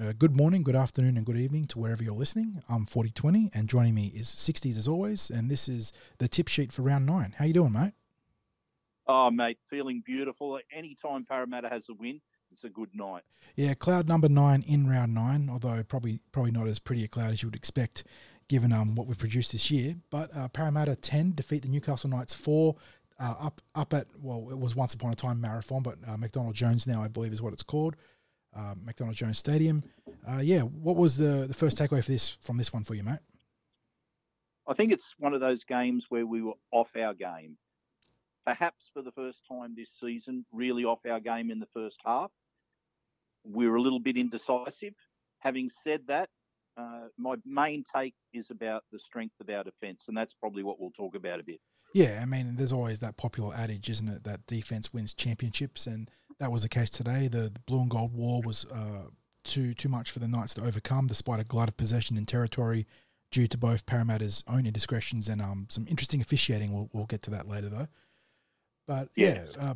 Uh, good morning, good afternoon, and good evening to wherever you're listening. I'm 4020, and joining me is 60s as always, and this is the tip sheet for round nine. How you doing, mate? Oh, mate, feeling beautiful. Anytime Parramatta has a win, it's a good night. Yeah, cloud number nine in round nine, although probably probably not as pretty a cloud as you would expect given um, what we've produced this year. But uh, Parramatta 10 defeat the Newcastle Knights 4 uh, up up at, well, it was once upon a time Marathon, but uh, McDonald Jones now, I believe, is what it's called. Uh, McDonald Jones Stadium. Uh, yeah, what was the, the first takeaway for this from this one for you, mate? I think it's one of those games where we were off our game. Perhaps for the first time this season, really off our game in the first half. We were a little bit indecisive. Having said that, uh, my main take is about the strength of our defence, and that's probably what we'll talk about a bit. Yeah, I mean, there's always that popular adage, isn't it, that defense wins championships, and that was the case today. The, the blue and gold war was uh, too too much for the Knights to overcome, despite a glut of possession in territory due to both Parramatta's own indiscretions and um, some interesting officiating. We'll, we'll get to that later, though. But yeah, uh,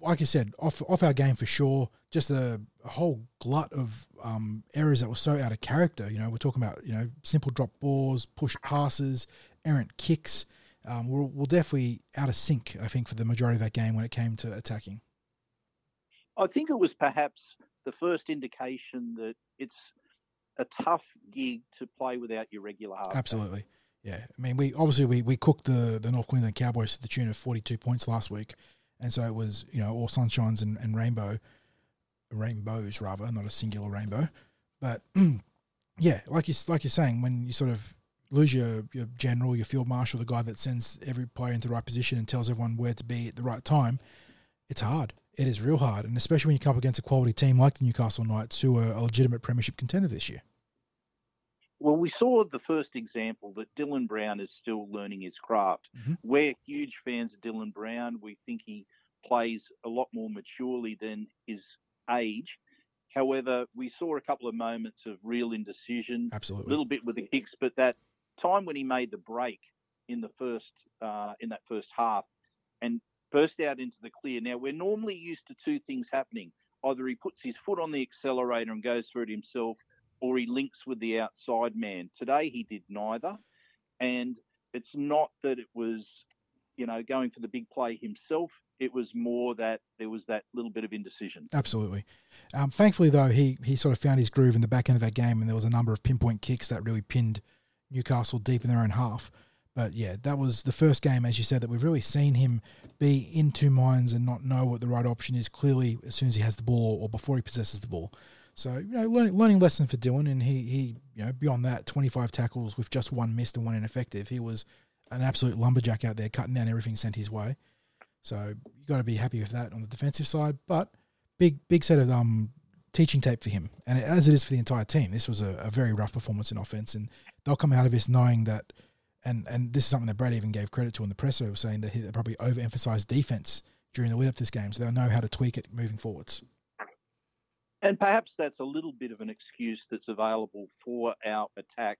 like I said, off off our game for sure. Just a, a whole glut of um, errors that were so out of character. You know, we're talking about you know simple drop balls, push passes, errant kicks um, we're, we're definitely out of sync, I think, for the majority of that game when it came to attacking. I think it was perhaps the first indication that it's a tough gig to play without your regular half. Absolutely. Yeah. I mean, we obviously we, we cooked the, the North Queensland Cowboys to the tune of 42 points last week. And so it was, you know, all sunshines and, and rainbow, rainbows rather, not a singular rainbow. But yeah, like you like you're saying, when you sort of lose your, your general, your field marshal, the guy that sends every player into the right position and tells everyone where to be at the right time, it's hard. It is real hard, and especially when you come up against a quality team like the Newcastle Knights, who are a legitimate premiership contender this year. Well, we saw the first example that Dylan Brown is still learning his craft. Mm-hmm. We're huge fans of Dylan Brown. We think he plays a lot more maturely than his age. However, we saw a couple of moments of real indecision, Absolutely. a little bit with the kicks, but that time when he made the break in the first uh, in that first half and burst out into the clear. Now we're normally used to two things happening: either he puts his foot on the accelerator and goes through it himself, or he links with the outside man. Today he did neither, and it's not that it was, you know, going for the big play himself. It was more that there was that little bit of indecision. Absolutely. Um, thankfully, though, he he sort of found his groove in the back end of that game, and there was a number of pinpoint kicks that really pinned Newcastle deep in their own half. But yeah, that was the first game, as you said, that we've really seen him be in two minds and not know what the right option is clearly as soon as he has the ball or before he possesses the ball. So, you know, learning, learning lesson for Dylan. And he, he, you know, beyond that, 25 tackles with just one missed and one ineffective. He was an absolute lumberjack out there, cutting down everything sent his way. So you got to be happy with that on the defensive side. But big, big set of um, teaching tape for him, and as it is for the entire team. This was a, a very rough performance in offense, and they'll come out of this knowing that. And and this is something that Brad even gave credit to in the presser, was saying that he probably overemphasized defense during the lead up to this game, so they'll know how to tweak it moving forwards. And perhaps that's a little bit of an excuse that's available for our attack.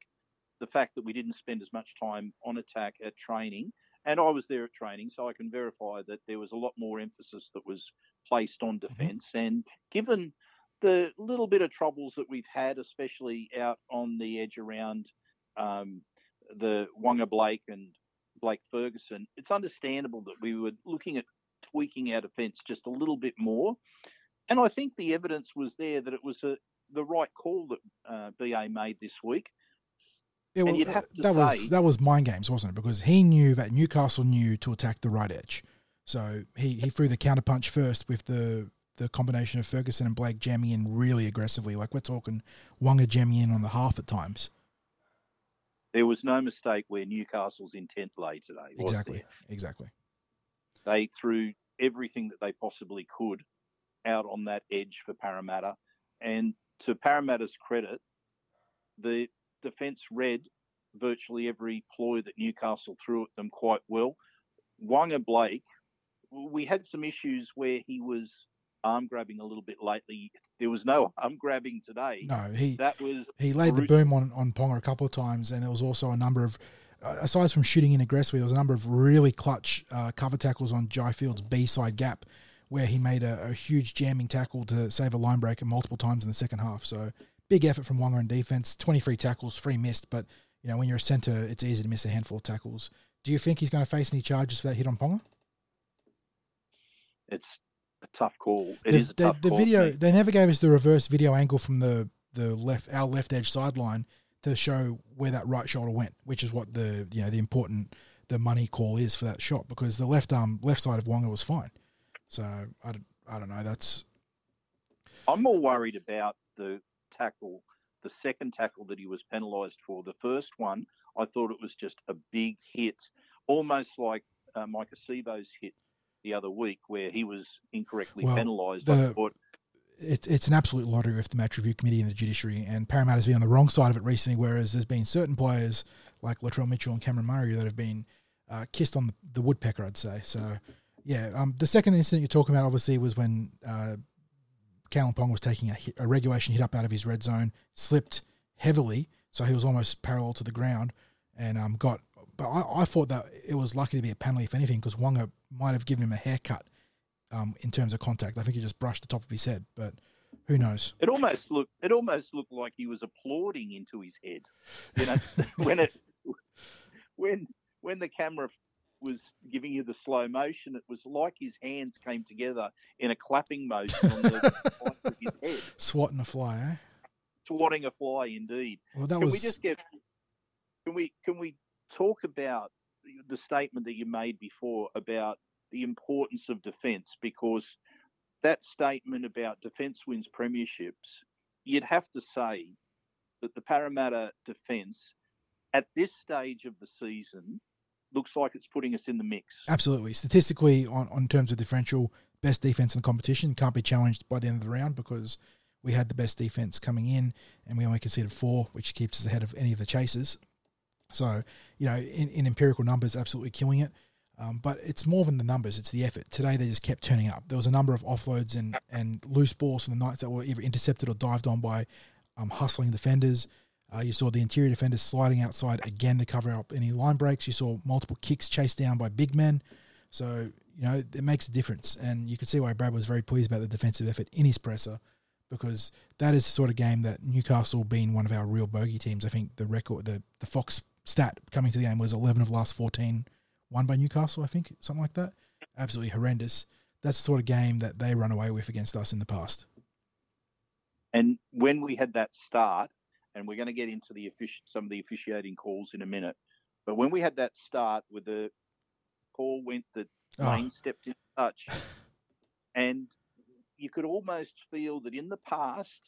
The fact that we didn't spend as much time on attack at training, and I was there at training, so I can verify that there was a lot more emphasis that was placed on mm-hmm. defense. Mm-hmm. And given the little bit of troubles that we've had, especially out on the edge around um, the Waqa Blake and Blake Ferguson, it's understandable that we were looking at tweaking our defence just a little bit more. And I think the evidence was there that it was a, the right call that uh, BA made this week. Yeah, well, that say, was that was mind games, wasn't it? Because he knew that Newcastle knew to attack the right edge, so he, he threw the counter punch first with the the combination of Ferguson and Blake jamming in really aggressively. Like we're talking Waqa jamming in on the half at times. There was no mistake where Newcastle's intent lay today. Exactly. Exactly. They threw everything that they possibly could out on that edge for Parramatta. And to Parramatta's credit, the defence read virtually every ploy that Newcastle threw at them quite well. Waqa Blake, we had some issues where he was arm grabbing a little bit lately. There was no arm grabbing today. No, he that was he laid brutal. the boom on on Ponga a couple of times, and there was also a number of. Uh, aside from shooting in aggressively, there was a number of really clutch uh, cover tackles on Jai Field's B side gap, where he made a, a, huge jamming tackle to save a line breaker multiple times in the second half. So big effort from Waqa in defense. Twenty three tackles, three missed, but you know when you're a centre, it's easy to miss a handful of tackles. Do you think he's going to face any charges for that hit on Ponga? It's a tough call. It the, is the, tough the video. They never gave us the reverse video angle from the the left our left edge sideline to show where that right shoulder went, which is what the you know the important the money call is for that shot because the left arm left side of Waqa was fine. So I, I don't know. That's I'm more worried about the tackle, the second tackle that he was penalised for. The first one, I thought it was just a big hit, almost like uh, Maika Sivo's hit the other week, where he was incorrectly well, penalised. I thought it's it's an absolute lottery with the match review committee and the judiciary, and Parramatta's been on the wrong side of it recently. Whereas there's been certain players like Latrell Mitchell and Cameron Murray that have been uh, kissed on the, the, woodpecker, I'd say. So, yeah, um, the second incident you're talking about obviously was when uh, Kalyn Ponga was taking a, hit, a regulation hit up out of his red zone, slipped heavily, so he was almost parallel to the ground, and um, got. But I, I thought that it was lucky to be a penalty, if anything, because Waqa might have given him a haircut um, in terms of contact. I think he just brushed the top of his head, but who knows? It almost looked it almost looked like he was applauding into his head. You know, when it when when the camera was giving you the slow motion, it was like his hands came together in a clapping motion on the top of his head. Swatting a fly, eh? Swatting a fly, indeed. Well, that can was. we just get? Can we can we talk about the statement that you made before about the importance of defence because that statement about defence wins premierships, you'd have to say that the Parramatta defence at this stage of the season looks like it's putting us in the mix. Absolutely. Statistically, on, on terms of differential, best defence in the competition can't be challenged by the end of the round because we had the best defence coming in and we only conceded four, which keeps us ahead of any of the chasers. So, you know, in, in empirical numbers, absolutely killing it. Um, but it's more than the numbers; it's the effort. Today they just kept turning up. There was a number of offloads and, and loose balls from the Knights that were either intercepted or dived on by um, hustling defenders. Uh, you saw the interior defenders sliding outside again to cover up any line breaks. You saw multiple kicks chased down by big men. So you know it makes a difference, and you could see why Brad was very pleased about the defensive effort in his presser because that is the sort of game that Newcastle, being one of our real bogey teams, I think the record, the the Fox stat coming to the game was eleven of last fourteen won by Newcastle, I think, something like that. Absolutely horrendous. That's the sort of game that they run away with against us in the past. And when we had that start, and we're going to get into the some of the officiating calls in a minute, but when we had that start with the call went that ah. Lane oh. stepped in touch, and you could almost feel that in the past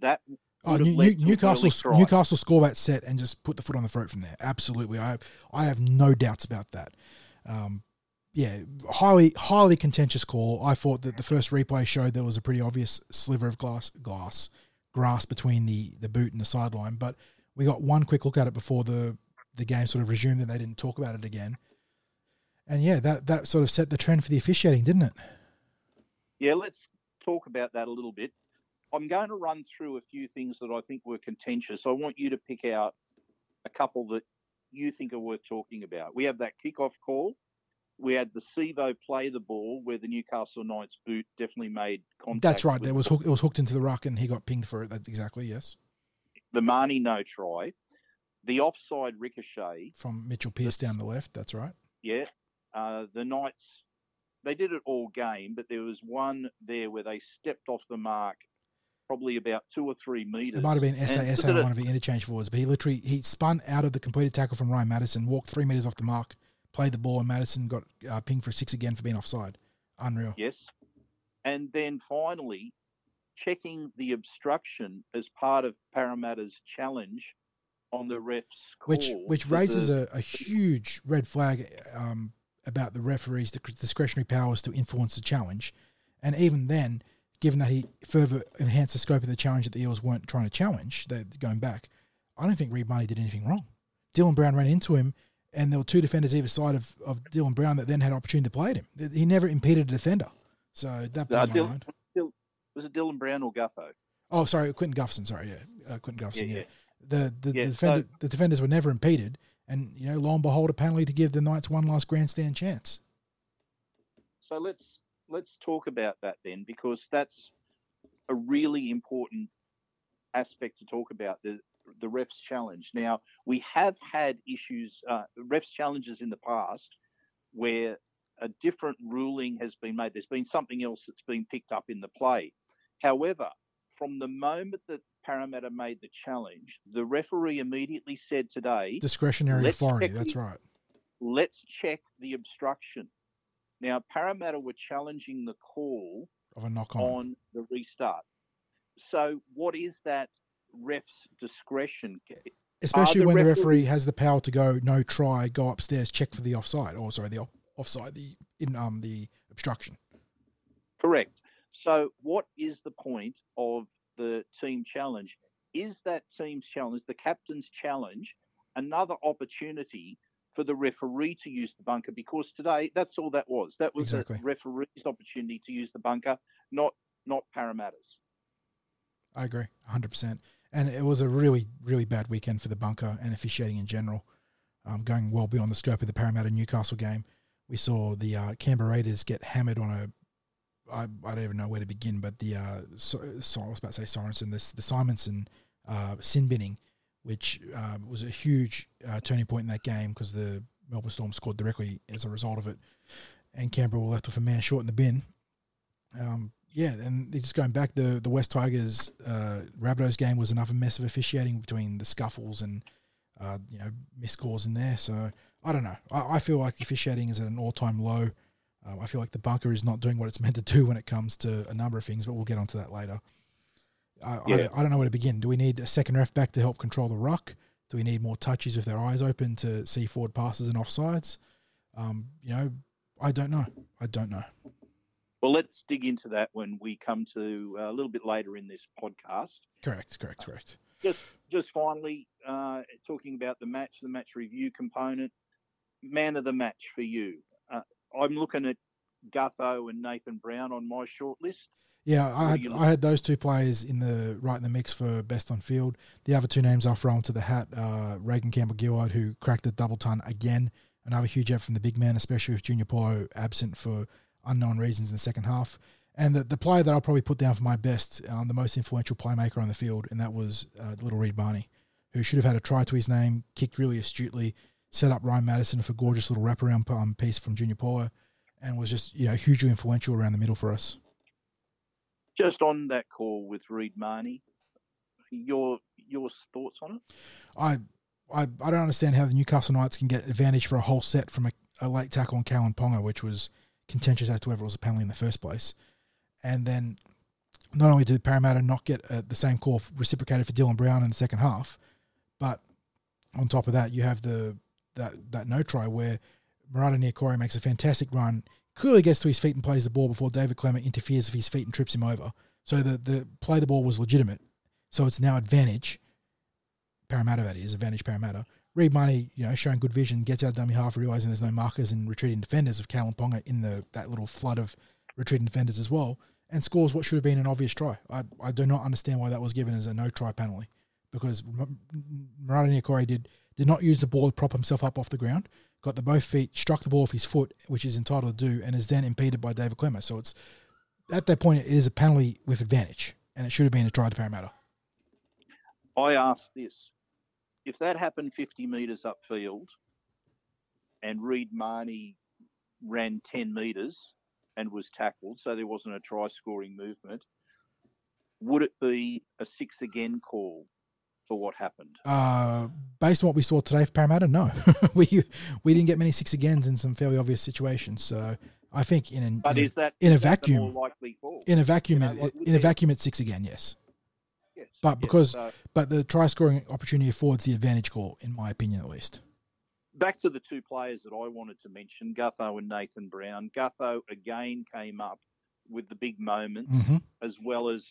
that Oh, New, New, Newcastle Newcastle score that set and just put the foot on the throat from there. Absolutely, I have, I have no doubts about that. Um, yeah, highly highly contentious call. I thought that the first replay showed there was a pretty obvious sliver of glass glass grass between the the boot and the sideline, but we got one quick look at it before the the game sort of resumed and they didn't talk about it again. And yeah, that that sort of set the trend for the officiating, didn't it? Yeah, let's talk about that a little bit. I'm going to run through a few things that I think were contentious. I want you to pick out a couple that you think are worth talking about. We have that kickoff call. We had the Sivo play the ball where the Newcastle Knights boot definitely made contact. That's right. There was hook, it was hooked into the ruck and he got pinged for it. That's exactly yes. The Mahoney no try, the offside ricochet from Mitchell Pearce down the left. That's right. Yeah, uh, the Knights they did it all game, but there was one there where they stepped off the mark probably about two or three meters. It might have been SAS one of the interchange forwards, but he literally he spun out of the completed tackle from Ryan Matterson, walked three meters off the mark, played the ball, and Matterson got uh, pinged for six again for being offside. Unreal. Yes, and then finally checking the obstruction as part of Parramatta's challenge on the ref's call, which which raises the, a, a, huge red flag um, about the referee's discretionary powers to influence the challenge, and even then given that he further enhanced the scope of the challenge that the Eels weren't trying to challenge, they're going back, I don't think Reed Mahoney did anything wrong. Dylan Brown ran into him, and there were two defenders either side of, of Dylan Brown that then had opportunity to play at him. He never impeded a defender. So that blew uh, my mind. Was it Dylan Brown or Gutho? Oh, sorry, Clinton Gutherson. Sorry, yeah, uh, Clinton Gutherson. Yeah, yeah. yeah. the the, yeah, the, defender, so, the defenders were never impeded, and you know, lo and behold, a penalty to give the Knights one last grandstand chance. So let's let's talk about that then, because that's a really important aspect to talk about the the refs challenge. Now we have had issues, uh, refs challenges in the past, where a different ruling has been made. There's been something else that's been picked up in the play. However, from the moment that Parramatta made the challenge, the referee immediately said today discretionary authority. check That's the- right. let's check the obstruction. Now, Parramatta were challenging the call Of a knock on. on the restart. So, what is that ref's discretion? Especially the when the referee- referee has the power to go no try, go upstairs, check for the offside, or sorry, the off- offside, the in um the obstruction. Correct. So, what is the point of the team challenge? Is that team's challenge, the captain's challenge, another opportunity for the referee to use the bunker? Because today, that's all that was. That was Exactly. the referee's opportunity to use the bunker, not not Parramatta's. I agree, hundred percent. And it was a really, really bad weekend for the bunker and officiating in general, um, going well beyond the scope of the Parramatta Newcastle game. We saw the uh, Canberra Raiders get hammered on a. I, I don't even know where to begin, but the uh, so, so I was about to say Sorensen, this the Simonsson uh, sin binning, which uh, was a huge uh, turning point in that game because the Melbourne Storm scored directly as a result of it, and Canberra were left with a man short in the bin. Um, yeah, and just going back, the the West Tigers uh, Rabbitohs game was another mess of officiating between the scuffles and uh, you know missed calls in there. So I don't know. I, I feel like the officiating is at an all time low. Um, I feel like the bunker is not doing what it's meant to do when it comes to a number of things, but we'll get onto that later. I, I, Yeah. don't, I don't know where to begin. Do we need a second ref back to help control the ruck? Do we need more touches with their eyes open to see forward passes and offsides? Um, you know, I don't know. I don't know. Well, let's dig into that when we come to uh, a little bit later in this podcast. Correct, correct, correct. Just, just finally, uh, talking about the match, the match review component, man of the match for you. Uh, I'm looking at Gutho and Nathan Brown on my short list. Yeah, I had, I had those two players in the right in the mix for best on field. The other two names I'll throw into the hat: uh, Reagan Campbell Gillard, who cracked the double ton again. Another huge effort from the big man, especially with Junior Paulo absent for unknown reasons in the second half. And the, the player that I'll probably put down for my best, um, the most influential playmaker on the field, and that was uh, little Reed Mahoney, who should have had a try to his name, kicked really astutely, set up Ryan Matterson for a gorgeous little wraparound um, piece from Junior Paulo, and was just you know hugely influential around the middle for us. Just on that call with Reed Mahoney, your your thoughts on it? I, I I don't understand how the Newcastle Knights can get advantage for a whole set from a, a late tackle on Kalyn Ponga, which was contentious as to whether it was a penalty in the first place. And then not only did Parramatta not get uh, the same call reciprocated for Dylan Brown in the second half, but on top of that, you have the that that no try where Marata Niukore makes a fantastic run, clearly gets to his feet and plays the ball before David Klemmer interferes with his feet and trips him over. So the the play the ball was legitimate. So it's now advantage. Parramatta that is advantage Parramatta. Reed Mahoney, you know, showing good vision, gets out of dummy half, realizing there's no markers and retreating defenders of Kalyn Ponga in the that little flood of retreating defenders as well, and scores what should have been an obvious try. I, I do not understand why that was given as a no try penalty, because Marata Niukore did did not use the ball to prop himself up off the ground, got the both feet, struck the ball off his foot, which is entitled to do, and is then impeded by David Klemmer. So it's at that point it is a penalty with advantage, and it should have been a try to Parramatta. I ask this: if that happened 50 metres upfield, and Reed Mahoney ran 10 metres and was tackled, so there wasn't a try-scoring movement, would it be a six again call for what happened? Uh, based on what we saw today for Parramatta, no, we we didn't get many six agains in some fairly obvious situations. So I think in an, But in, is that in a vacuum- more likely call? a, in a vacuum, you know, it- in a vacuum, it's six again, yes. Yes, but yes. because- So But the try scoring opportunity affords the advantage call, in my opinion, at least. back to the two players that I wanted to mention, Gutho and Nathan Brown. Gutho again came up with the big moments hmm as well as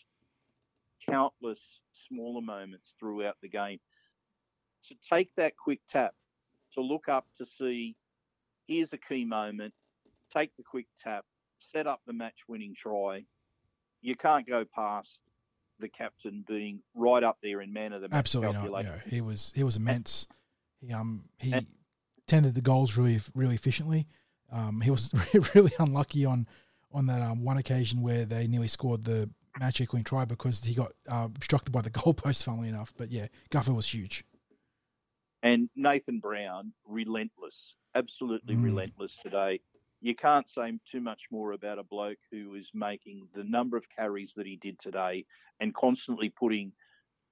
countless smaller moments throughout the game. To take that quick tap, to look up to see, here's a key moment, take the quick tap, set up the match winning try. You can't go past the captain being right up there in man of the match Absolutely not. calculation. Yeah, he was he was immense. He um he And- tended the goals really really efficiently. Um, he was really unlucky on on that um, one occasion where they nearly scored the match equaling try because he got uh, obstructed by the goalpost, funnily enough. But yeah, Guffer was huge. And Nathan Brown, relentless, absolutely mm. relentless today. You can't say too much more about a bloke who is making the number of carries that he did today and constantly putting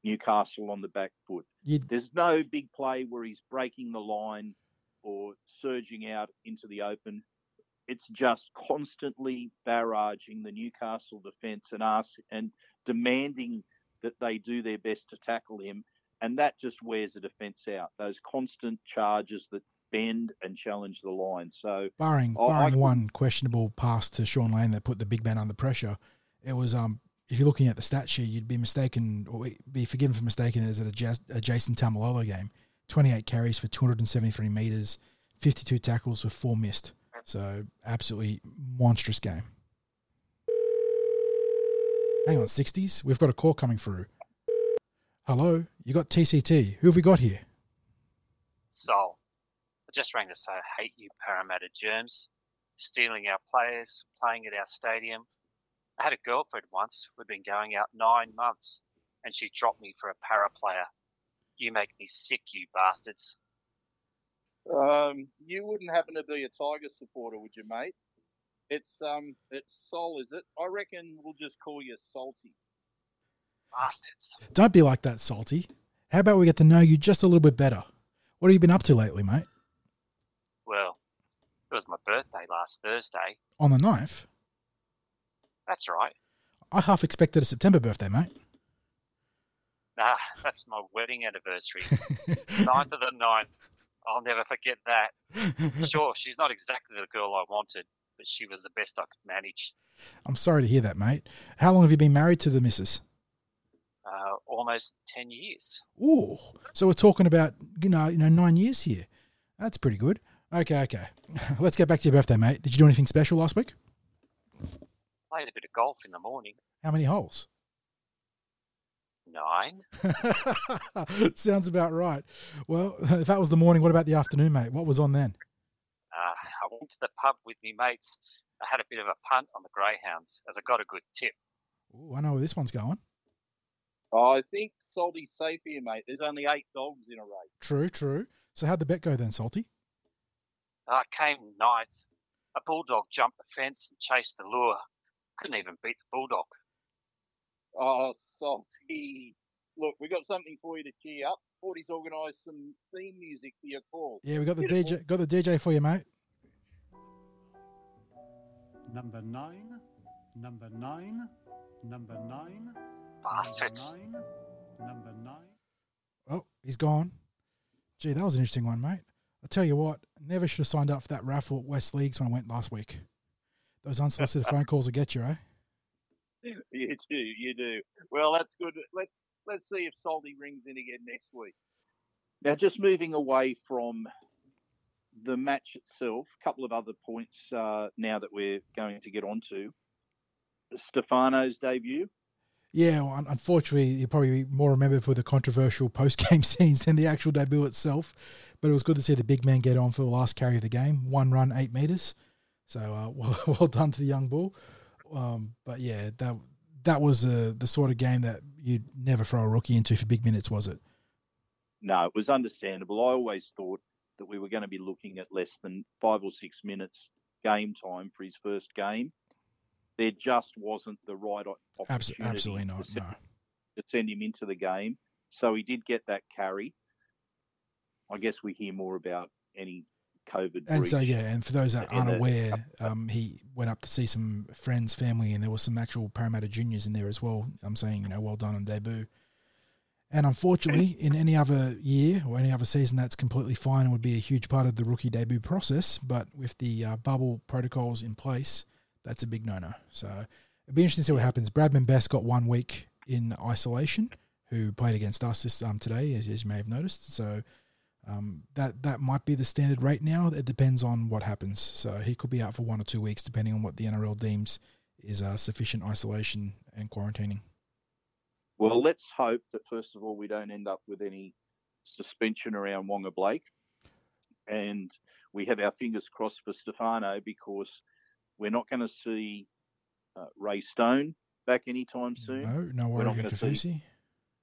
Newcastle on the back foot. You'd... There's no big play where he's breaking the line or surging out into the open. It's just constantly barraging the Newcastle defence and ask and demanding that they do their best to tackle him, and that just wears the defence out. Those constant charges that bend and challenge the line. So barring I, barring I, one questionable pass to Shaun Lane that put the big man under pressure, it was um if you're looking at the stat sheet, you'd be mistaken or be forgiven for mistaking it as a Jason Taumalolo game. 28 carries for 273 meters, 52 tackles with four missed. So absolutely monstrous game. Hang on, 60s. We've got a call coming through. Hello, you got TCT. Who have we got here? Sol. I just rang to say I hate you, Parramatta Germs, stealing our players, playing at our stadium. I had a girlfriend once. We've been going out nine months, and she dropped me for a para player. You make me sick, you bastards. Um, you wouldn't happen to be a Tiger supporter, would you, mate? It's um, it's Sol, is it? I reckon we'll just call you Salty. Bastards. Don't be like that, Salty. How about we get to know you just a little bit better? What have you been up to lately, mate? Well, it was my birthday last Thursday. On the 9th? That's right. I half expected a September birthday, mate. Nah, that's my wedding anniversary. 9th of the 9th. I'll never forget that. Sure, she's not exactly the girl I wanted, but she was the best I could manage. I'm sorry to hear that, mate. How long have you been married to the missus? Uh, almost 10 years. Ooh, so we're talking about, you know, you know, nine years here. That's pretty good. Okay, okay. Let's get back to your birthday, mate. Did you do anything special last week? Played a bit of golf in the morning. How many holes? Nine. Sounds about right. Well, if that was the morning, what about the afternoon, mate? What was on then? Uh, I went to the pub with me mates. I had a bit of a punt on the greyhounds as I got a good tip. Ooh, I know where this one's going. I think Salty's safe here, mate. There's only eight dogs in a race. True, true. So how'd the bet go then, Salty? I came ninth. A bulldog jumped the fence and chased the lure. Couldn't even beat the bulldog. Oh, salty. Look, we got something for you to cheer up. Forty's organised some theme music for your call. Yeah, we got the Beautiful. DJ. Got the DJ for you, mate. Number nine. Number nine. Number nine. Bastards. Number nine. Number nine. Oh, he's gone. Gee, that was an interesting one, mate. I tell you what, never should have signed up for that raffle at West Leagues when I went last week. Those unsolicited phone calls will get you, eh? You do, you do. Well, that's good. Let's let's see if Salty rings in again next week. Now, just moving away from the match itself, a couple of other points uh, now that we're going to get onto. Stefano's debut. Yeah, well, unfortunately, you probably be more remembered for the controversial post-game scenes than the actual debut itself. But it was good to see the big man get on for the last carry of the game. One run, eight meters. So uh, well, well done to the young bull. Um, but yeah, that that was uh, the sort of game that you'd never throw a rookie into for big minutes, was it? No, it was understandable. I always thought that we were going to be looking at less than five or six minutes game time for his first game. There just wasn't the right opportunity. Absolutely not. To send, no. to send him into the game, so he did get that carry. I guess we hear more about any COVID. And so yeah, and for those that aren't aware, um, he went up to see some friends, family, and there was some actual Parramatta juniors in there as well. I'm saying, you know, well done on debut. And unfortunately, in any other year or any other season, that's completely fine and would be a huge part of the rookie debut process. But with the uh, bubble protocols in place, that's a big no-no. So it'd be interesting to see what happens. Bradman Best got one week in isolation, who played against us this um, today, as, as you may have noticed. So um, that that might be the standard rate now. It depends on what happens. So he could be out for one or two weeks, depending on what the NRL deems is uh, sufficient isolation and quarantining. Well, let's hope that first of all we don't end up with any suspension around Waqa Blake, and we have our fingers crossed for Stefano because We're not going to see uh, Ray Stone back anytime soon. No, no Oregon Kaufusi.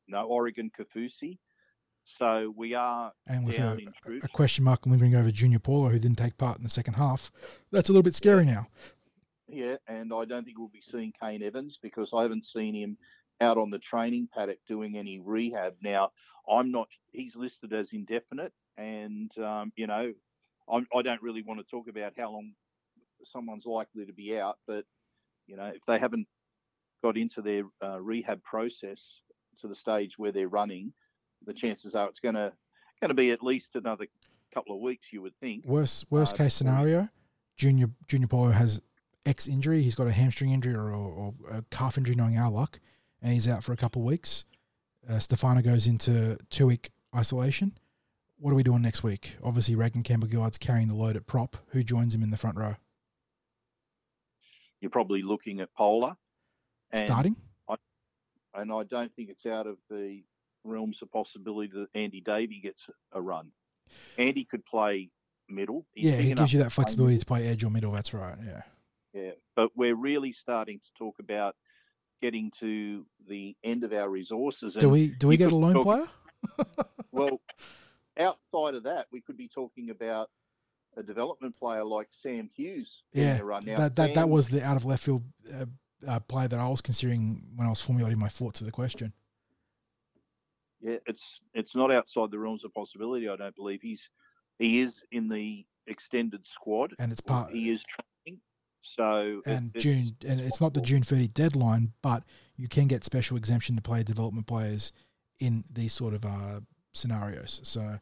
No Oregon Kaufusi. So we are And with down a, a question mark lingering over Junior Paulo, who didn't take part in the second half. That's a little bit scary now. Yeah, and I don't think we'll be seeing Kane Evans because I haven't seen him out on the training paddock doing any rehab. Now, I'm not. He's listed as indefinite, and um, you know, I'm, I don't really want to talk about how long someone's likely to be out, but you know, if they haven't got into their uh, rehab process to the stage where they're running, the chances are it's going to going to be at least another couple of weeks. You would think. Worst worst Uh, case scenario, Junior Junior Paulo has X injury. He's got a hamstring injury or, or a calf injury, knowing our luck, and he's out for a couple of weeks. Uh, Stefano goes into two week isolation. What are we doing next week? Obviously, Reagan Campbell Gillard's carrying the load at prop. Who joins him in the front row? You're probably looking at Polar. Starting? and I don't think it's out of the realms of possibility that Andy Davey gets a run. Andy could play middle. He's yeah, he gives you that flexibility to play edge or middle. That's right. Yeah. Yeah, but we're really starting to talk about getting to the end of our resources. Do we do we get a lone talk- player? Well, outside of that, we could be talking about a development player like Sam Hughes. Yeah. Now, that that, that was the out of left field uh, uh, play that I was considering when I was formulating my thoughts of the question. Yeah, it's it's not outside the realms of possibility. I don't believe he's he is in the extended squad. And it's part he is training. So it- and it's- June and it's not the June 30 deadline, but you can get special exemption to play development players in these sort of uh, scenarios. So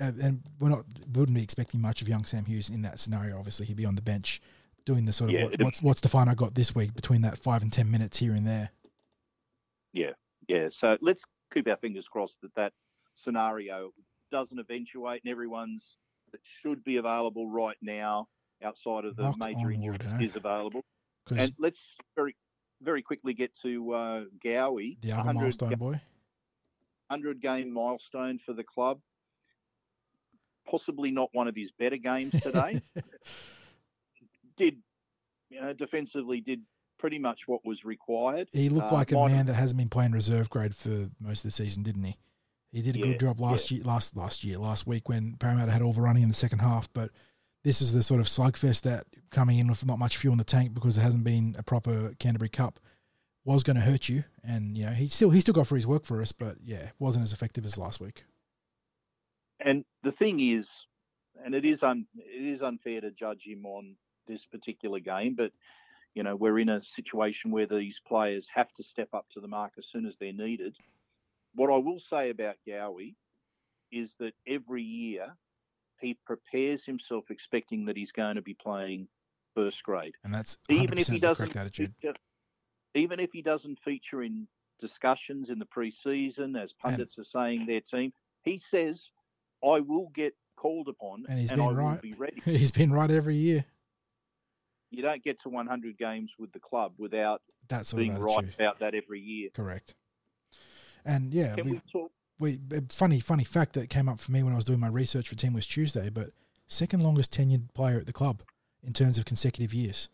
uh, and we're not wouldn't be expecting much of young Sam Hughes in that scenario. Obviously, he'd be on the bench doing the sort of Yeah, what, what's what's Stefano got this week between that five and ten minutes here and there. Yeah, yeah, so let's keep our fingers crossed that that scenario doesn't eventuate and everyone's that should be available right now outside of the Knock major injuries eh? is available. And let's very very quickly get to uh, Gowie. the other 100 milestone ga- boy. 100 game milestone for the club. Possibly not one of his better games today. did you know defensively did pretty much what was required. He looked Uh, like a man that hasn't been playing reserve grade for most of the season, didn't he? He did a Yeah, good job last year, last last year, last week when Parramatta had all the running in the second half. But this is the sort of slugfest that coming in with not much fuel in the tank because there hasn't been a proper Canterbury Cup was going to hurt you. And you know he still he still got for his work for us, but yeah, wasn't as effective as last week. and the thing is, and it is un, it is unfair to judge him on this particular game, but you know we're in a situation where these players have to step up to the mark as soon as they're needed. What I will say about Gowie is that every year he prepares himself expecting that he's going to be playing first grade, And that's even if he doesn't correct attitude. feature, even if he doesn't feature in discussions in the preseason as pundits are saying their team, he says, "I will get called upon And he's I been will right. be ready." He's been right every year. You don't get to 100 games with the club without That sort being right about that every year. Correct. And yeah, Can we, we talk? we funny funny fact that came up for me when I was doing my research for Team West Tuesday, but second longest tenured player at the club in terms of consecutive years.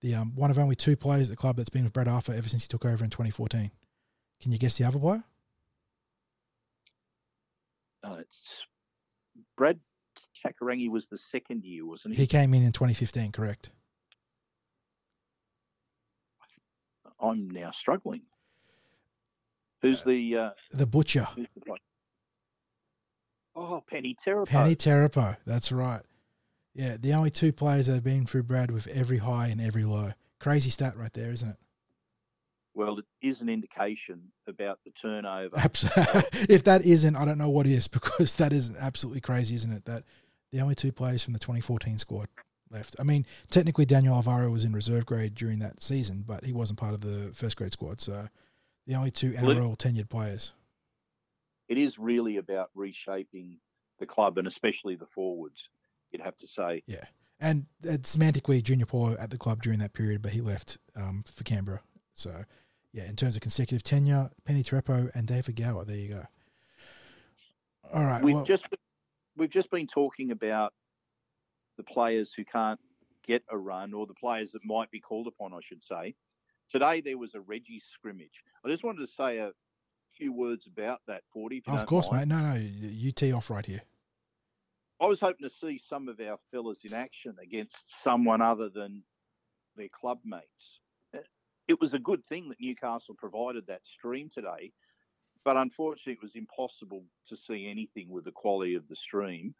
The um, one of only two players at the club that's been with Brad Arthur ever since he took over in 2014. Can you guess the other player? Uh, it's Brad Takairangi was the second year, wasn't he? He came in in 2015, correct? I'm now struggling. Who's the uh, The butcher, the? Oh, Peni Terepo. Peni Terepo. That's right. Yeah, the only two players that have been through Brad with every high and every low. Crazy stat right there, isn't it? Well, it is an indication about the turnover. If that isn't, I don't know what is because that is absolutely crazy, isn't it? That the only two players from the 2014 squad left. I mean, technically Daniel Alvaro was in reserve grade during that season, but he wasn't part of the first grade squad. So the only two NRL tenured players. it is really about reshaping the club and especially the forwards. You'd have to say. Yeah. And uh, semantically, Junior Paulo at the club during that period, but he left um, for Canberra. So, yeah, in terms of consecutive tenure, Peni Terepo and David Gower. There you go. All right. We've well, just we've just been talking about the players who can't get a run or the players that might be called upon, I should say. Today there was a Reggie scrimmage. I just wanted to say a few words about that, 40. of course, mind. mate. No, no, you tee off right here. I was hoping to see some of our fellas in action against someone other than their club mates. It was a good thing that Newcastle provided that stream today, but unfortunately, it was impossible to see anything with the quality of the stream.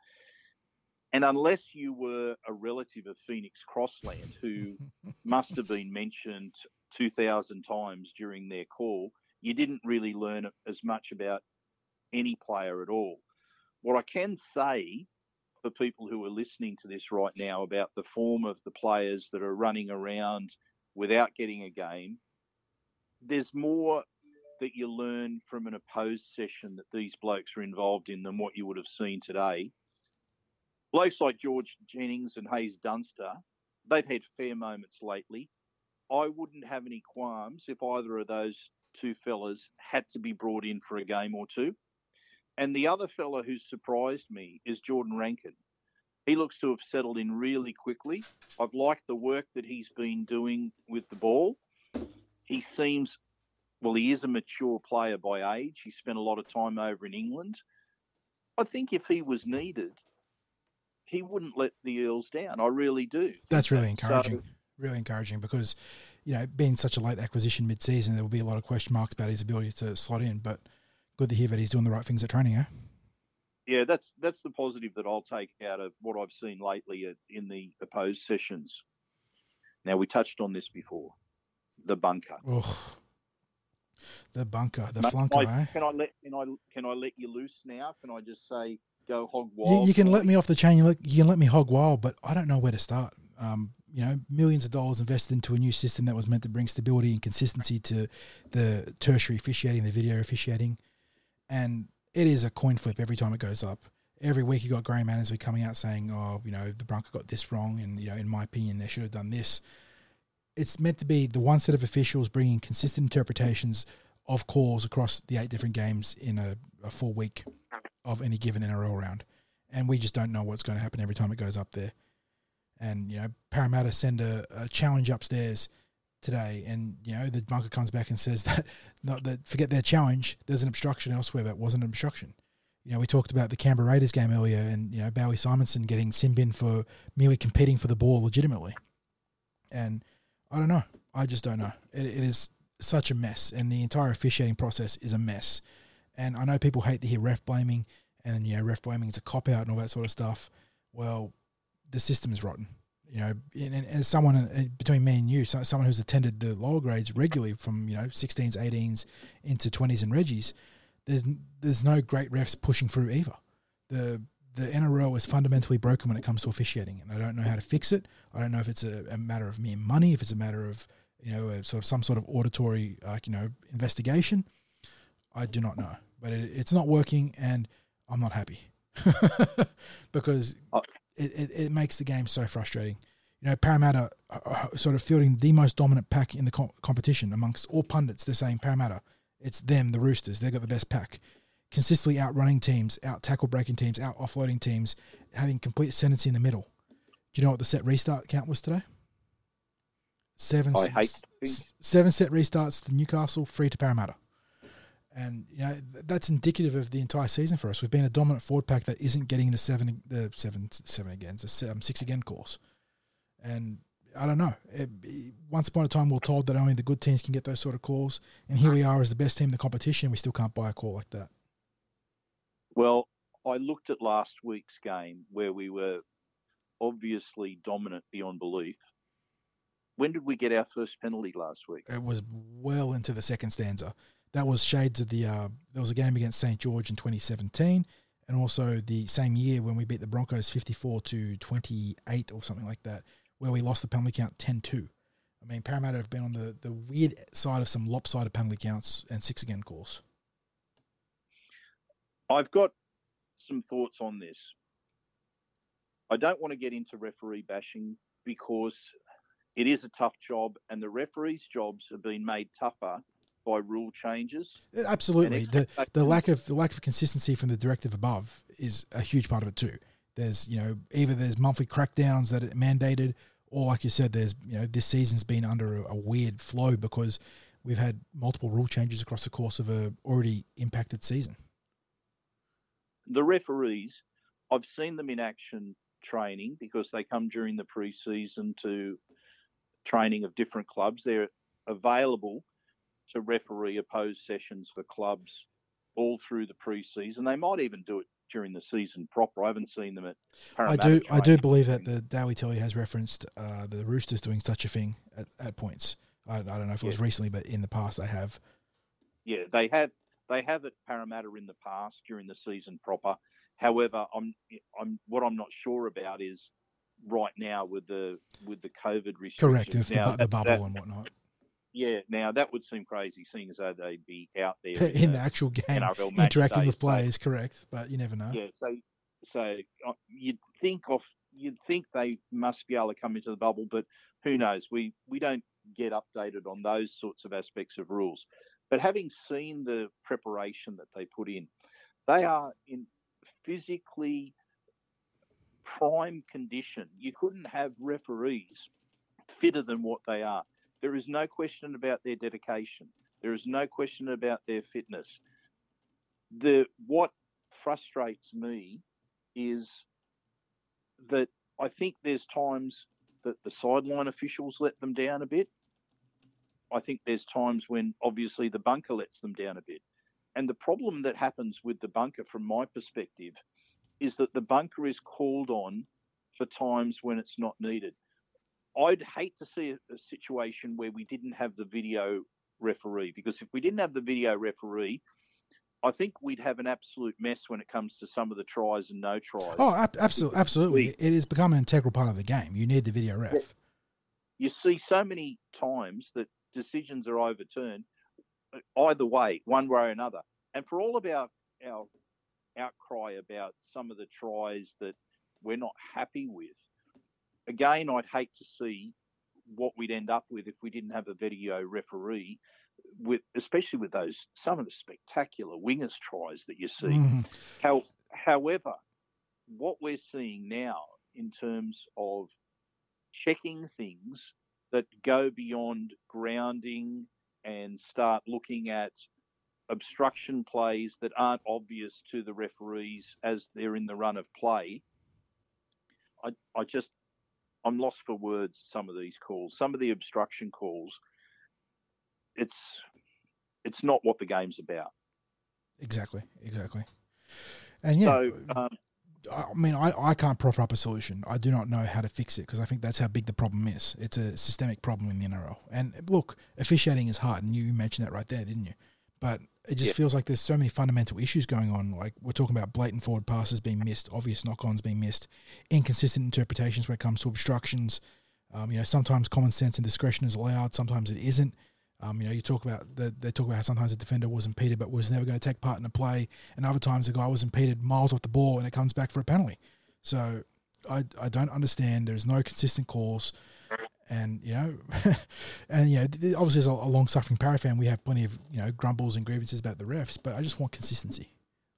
And unless you were a relative of Phoenix Crossland, who must have been mentioned 2,000 times during their call, you didn't really learn as much about any player at all. What I can say for people who are listening to this right now about the form of the players that are running around without getting a game, there's more that you learn from an opposed session that these blokes are involved in than what you would have seen today. Blokes like George Jennings and Haze Dunster, they've had fair moments lately. I wouldn't have any qualms if either of those two fellas had to be brought in for a game or two. And the other fella who's surprised me is Jordan Rankin. He looks to have settled in really quickly. I've liked the work that he's been doing with the ball. He seems, well, he is a mature player by age. He spent a lot of time over in England. I think if he was needed, he wouldn't let the Eels down. I really do. That's really encouraging. So, really encouraging because, you know, being such a late acquisition mid-season, there will be a lot of question marks about his ability to slot in. But good to hear that he's doing the right things at training, eh? Yeah, that's that's the positive that I'll take out of what I've seen lately in the opposed sessions. Now we touched on this before, the bunker. Oh, the bunker, the Mate, flunker. I, eh? Can I let can I can I let you loose now? Can I just say go hog wild? You, you can let me off the chain. You, let, you can let me hog wild, but I don't know where to start. Um, you know, millions of dollars invested into a new system that was meant to bring stability and consistency to the tertiary officiating, the video officiating and it is a coin flip every time it goes up. Every week you got Graham Annesley coming out saying, "Oh, you know, the Bronco got this wrong, and you know, in my opinion, they should have done this." It's meant to be the one set of officials bringing consistent interpretations of calls across the eight different games in a, a full week of any given NRL round, and we just don't know what's going to happen every time it goes up there. And you know, Parramatta send a, a challenge upstairs today, and you know the bunker comes back and says that not that forget their challenge. There's an obstruction elsewhere that wasn't an obstruction. You know, we talked about the Canberra Raiders game earlier, and you know Bailey Simonsson getting sin bin for merely competing for the ball legitimately. And I don't know. I just don't know. It, it is such a mess, and the entire officiating process is a mess. And I know people hate to hear ref blaming, and you know ref blaming is a cop out and all that sort of stuff. Well, the system is rotten you know, and, and as someone uh, between me and you, so someone who's attended the lower grades regularly from you know 16s, 18s into 20s and Reggies, there's there's no great refs pushing through either. The the NRL is fundamentally broken when it comes to officiating, and I don't know how to fix it. I don't know if it's a, a matter of mere money, if it's a matter of you know a, sort of some sort of auditory like you know investigation. I do not know, but it, it's not working, and I'm not happy because uh, it, it, it, makes the game so frustrating. You know, Parramatta sort of fielding the most dominant pack in the co- competition amongst all pundits. They're saying Parramatta, it's them, the Roosters. They've got the best pack. Consistently outrunning teams, out tackle breaking teams, out offloading teams, having complete ascendancy in the middle. Do you know what the set restart count was today? Seven. I hate seven set restarts to Newcastle, three to Parramatta and you know that's indicative of the entire season for us. We've been a dominant forward pack that isn't getting the seven, the seven, seven again, the seven, six again course, and I don't know. It, once upon a time, we are told that only the good teams can get those sort of calls, and here we are as the best team in the competition. We still can't buy a call like that. Well, I looked at last week's game where we were obviously dominant beyond belief. When did we get our first penalty last week? It was well into the second stanza that was shades of the uh, there was a game against St George in 2017, and also the same year when we beat the Broncos 54 to 28 or something like that, where we lost the penalty count 10-2. I mean, Parramatta have been on the, the weird side of some lopsided penalty counts and six again calls. I've got some thoughts on this. I don't want to get into referee bashing because it is a tough job, and the referees' jobs have been made tougher by rule changes. Absolutely, the the lack of the lack of consistency from the directive above is a huge part of it too. There's you know either there's monthly crackdowns that are mandated, or like you said, there's you know this season's been under a, a weird flow because we've had multiple rule changes across the course of a already impacted season. The referees, I've seen them in action training because they come during the pre-season to training of different clubs. They're available to referee opposed sessions for clubs all through the pre-season. They might even do it during the season proper. I haven't seen them at. Parramatta I do. I do believe that the Daily Telly has referenced uh, the Roosters doing such a thing at, at points. I, I don't know if it was Yeah. recently, but in the past they have. Yeah, they have. They have at Parramatta in the past during the season proper. However, I'm. I'm. What I'm not sure about is right now with the with the COVID restrictions. Correct. The, Now, bu- the that- bubble that- and whatnot. Yeah. Now that would seem crazy, seeing as though they'd be out there in a the actual game, interacting with so- players, correct? But you never know. Yeah, so so uh, you'd think of you'd think they must be able to come into the bubble, but who knows? We we don't get updated on those sorts of aspects of rules. But having seen the preparation that they put in, they are in physically prime condition. You couldn't have referees fitter than what they are. There is no question about their dedication. There is no question about their fitness. The what frustrates me is that I think there's times that the sideline officials let them down a bit. I think there's times when obviously the bunker lets them down a bit. And the problem that happens with the bunker, from my perspective, is that the bunker is called on for times when it's not needed. I'd hate to see a, a situation where we didn't have the video referee because if we didn't have the video referee, I think we'd have an absolute mess when it comes to some of the tries and no tries. Oh, ab- absolutely, absolutely. It has become an integral part of the game. You need the video ref. Yeah. You see so many times that decisions are overturned uh, either way, one way or another. And for all of our, our outcry about some of the tries that we're not happy with, again, I'd hate to see what we'd end up with if we didn't have a video referee with especially with those some of the spectacular wingers tries that you see. Mhm. How, however, what we're seeing now in terms of checking things that go beyond grounding and start looking at obstruction plays that aren't obvious to the referees as they're in the run of play. I, I just, I'm lost for words. Some of these calls, some of the obstruction calls, it's, it's not what the game's about. Exactly, exactly. And yeah, So, um, I mean, I, I can't proffer up a solution. I do not know how to fix it because I think that's how big the problem is. It's a systemic problem in the NRL. And look, officiating is hard, and you mentioned that right there, didn't you? But it just Yeah. feels like there's so many fundamental issues going on. Like we're talking about blatant forward passes being missed, obvious knock-ons being missed, inconsistent interpretations when it comes to obstructions. Um, you know, sometimes common sense and discretion is allowed, sometimes it isn't. Um, you know, you talk about the, they talk about how sometimes the defender was impeded but was never going to take part in a play, and other times the guy was impeded miles off the ball and it comes back for a penalty. So I I don't understand. There's no consistent calls, and you know, and you know, obviously as a, a long suffering Parra fan, we have plenty of you know grumbles and grievances about the refs, but I just want consistency.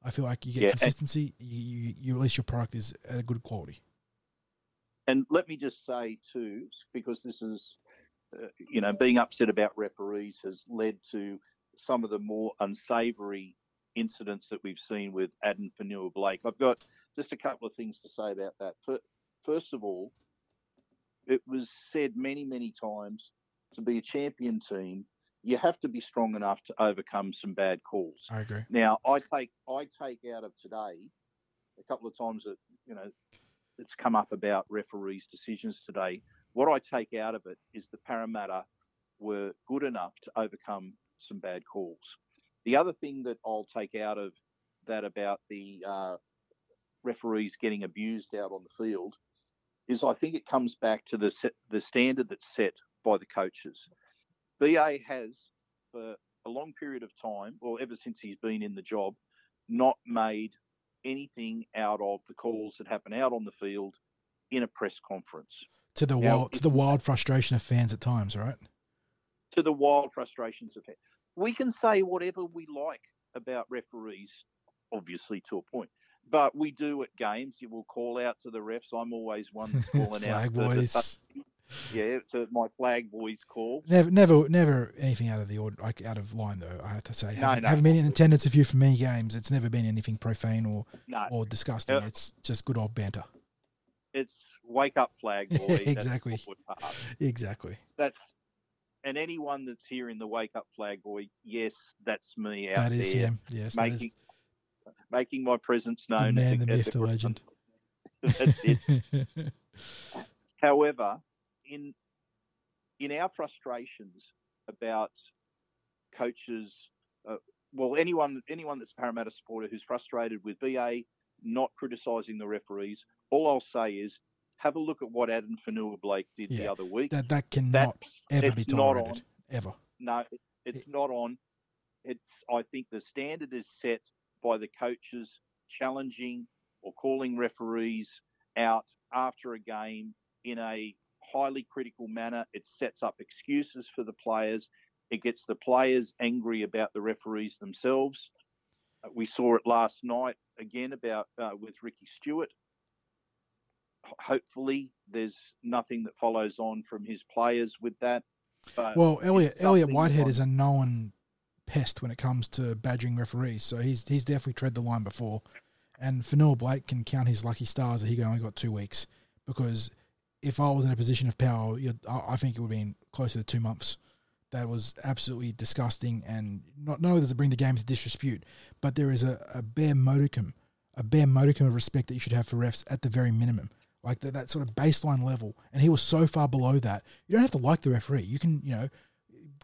I feel like you get Yeah, and- consistency, you, you, you at least your product is at a good quality. and let me just say too, because this is, uh, you know, being upset about referees has led to some of the more unsavoury incidents that we've seen with Addin Fonua Blake. I've got just a couple of things to say about that. First of all, it was said many, many times to be a champion team, you have to be strong enough to overcome some bad calls. I agree. Now, I take I take out of today a couple of times that you know it's come up about referees' decisions today. What I take out of it is the Parramatta were good enough to overcome some bad calls. The other thing that I'll take out of that about the uh, referees getting abused out on the field is I think it comes back to the set, the standard that's set by the coaches. BA has for a long period of time, or ever since he's been in the job, not made anything out of the calls that happen out on the field in a press conference. To the Now, wild, to the wild frustration of fans at times, right? To the wild frustrations of it. We can say whatever we like about referees, obviously to a point. But we do at games. You will call out to the refs. I'm always one that's calling out. Flag the- the- boys. Yeah, to my flag boys call. Never, never, never anything out of the order, like out of line though. I have to say, No, haven't, no. haven't been in attendance a few for many games. It's never been anything profane or No, or disgusting. Yeah. It's just good old banter. it's wake up flag boys. That's Exactly. pass. Exactly. That's and anyone that's here in the wake up flag boy, yes, that's me out That is there him. Yes, that is making making my presence the known. man, the at myth, the legend. that's it. However, in in our frustrations about coaches, uh, well, anyone anyone that's a Parramatta supporter who's frustrated with BA not criticising the referees, all I'll say is have a look at what Addin Fonua Blake did the other week. that that cannot That's ever be it's not tolerated. on. Ever. No, it- it's not on. It's I think the standard is set by the coaches challenging or calling referees out after a game in a highly critical manner. It sets up excuses for the players. It gets the players angry about the referees themselves. Uh, We saw it last night again about uh, with Ricky Stuart. Hopefully, there's nothing that follows on from his players with that. Well, Elliot Elliot Whitehead on- is a known pest when it comes to badgering referees, so he's he's definitely tread the line before. And Fonua Blake can count his lucky stars that he only got two weeks because if I was in a position of power, I think it would have been closer to two months. That was absolutely disgusting, and not only does it bring the game to disrepute, but there is a, a bare modicum, a bare modicum of respect that you should have for refs at the very minimum, like that, that sort of baseline level. And he was so far below that. You don't have to like the referee. You can, you know,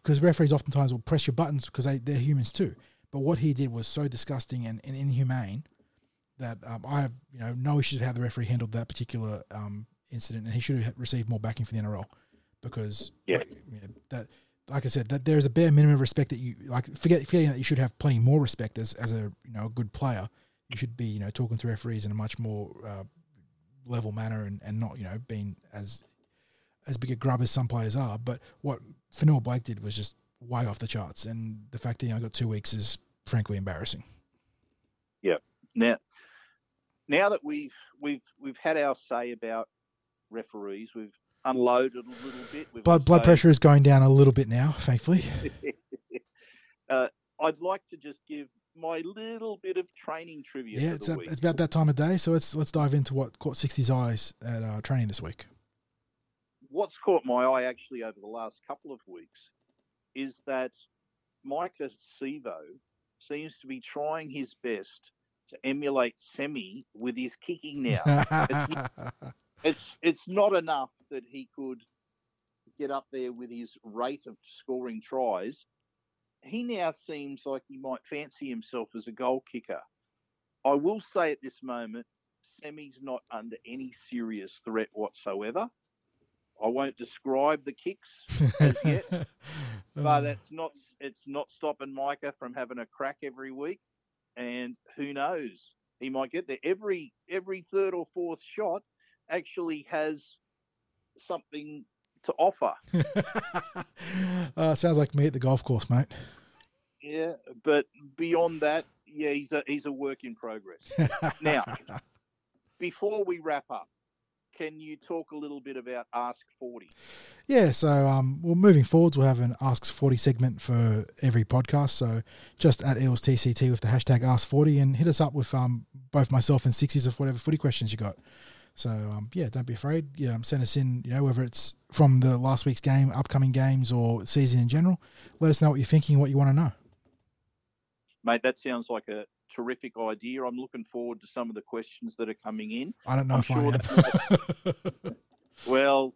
because referees oftentimes will press your buttons because they, they're humans too. But what he did was so disgusting and, and inhumane that um, I have you know no issues with how the referee handled that particular um, incident, and he should have received more backing from the NRL because Yeah. like, you know, that like I said that there is a bare minimum of respect that you like forget forgetting that you should have plenty more respect as as a you know a good player. You should be you know talking to referees in a much more uh, level manner and, and not you know being as as big a grub as some players are. But what Fonua Blake did was just way off the charts, and the fact that he only got two weeks is frankly embarrassing. Yeah. Now, now that we've we've we've had our say about referees, we've unloaded a little bit. We've Blood blood pressure is going down a little bit now, thankfully. uh, I'd like to just give my little bit of training trivia. Yeah, for it's, a, it's about that time of day. So let's let's dive into what caught 60's eyes at uh, training this week. What's caught my eye actually over the last couple of weeks is that Maika Sivo seems to be trying his best to emulate Semi with his kicking now. it's it's not enough that he could get up there with his rate of scoring tries. He now seems like he might fancy himself as a goal kicker. I will say at this moment, Semi's not under any serious threat whatsoever. I won't describe the kicks as yet, but Um, that's not it's not stopping Maika from having a crack every week. And who knows, he might get there. Every every third or fourth shot actually has something to offer. uh, sounds like me at the golf course, mate. Yeah, but beyond that, yeah, he's a he's a work in progress. Now, before we wrap up, can you talk a little bit about Ask Forty? Yeah, so um, well, moving forwards, we'll have an Ask 40 segment for every podcast. So just at Eels TCT with the hashtag Ask40 and hit us up with um, both myself and Sixties of whatever footy questions you got. So um, yeah, don't be afraid. Yeah, um, send us in. You know, whether it's from the last week's game, upcoming games, or season in general. Let us know what you're thinking, what you want to know. Mate, that sounds like a terrific idea. I'm looking forward to some of the questions that are coming in. I don't know I'm if sure I am. Well,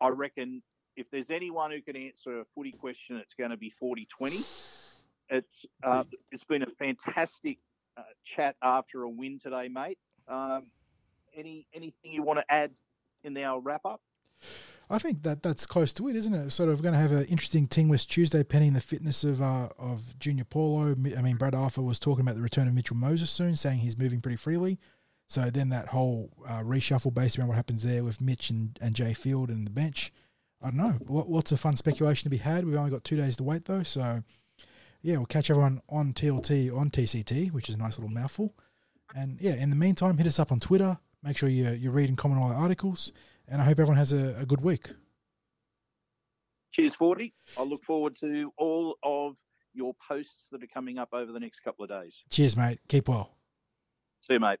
I reckon if there's anyone who can answer a footy question, it's going to be 40-20. It's uh, it's been a fantastic uh, chat after a win today, mate. Um, any anything you want to add in our wrap up? I think that that's close to it, isn't it? Sort of going to have an interesting Tingless Tuesday, pending the fitness of uh, of Junior Paulo. I mean, Brad Arthur was talking about the return of Mitchell Moses soon, saying he's moving pretty freely. So then that whole uh, reshuffle based around what happens there with Mitch and, and Jai Field and the bench. I don't know. Lo- Lots of fun speculation to be had. We've only got two days to wait though, so yeah, we'll catch everyone on TLT on TCT, which is a nice little mouthful. And yeah, in the meantime, hit us up on Twitter. Make sure you you read and comment all our articles. And I hope everyone has a, a good week. Cheers, 40. I look forward to all of your posts that are coming up over the next couple of days. Cheers, mate. Keep well. See you, mate.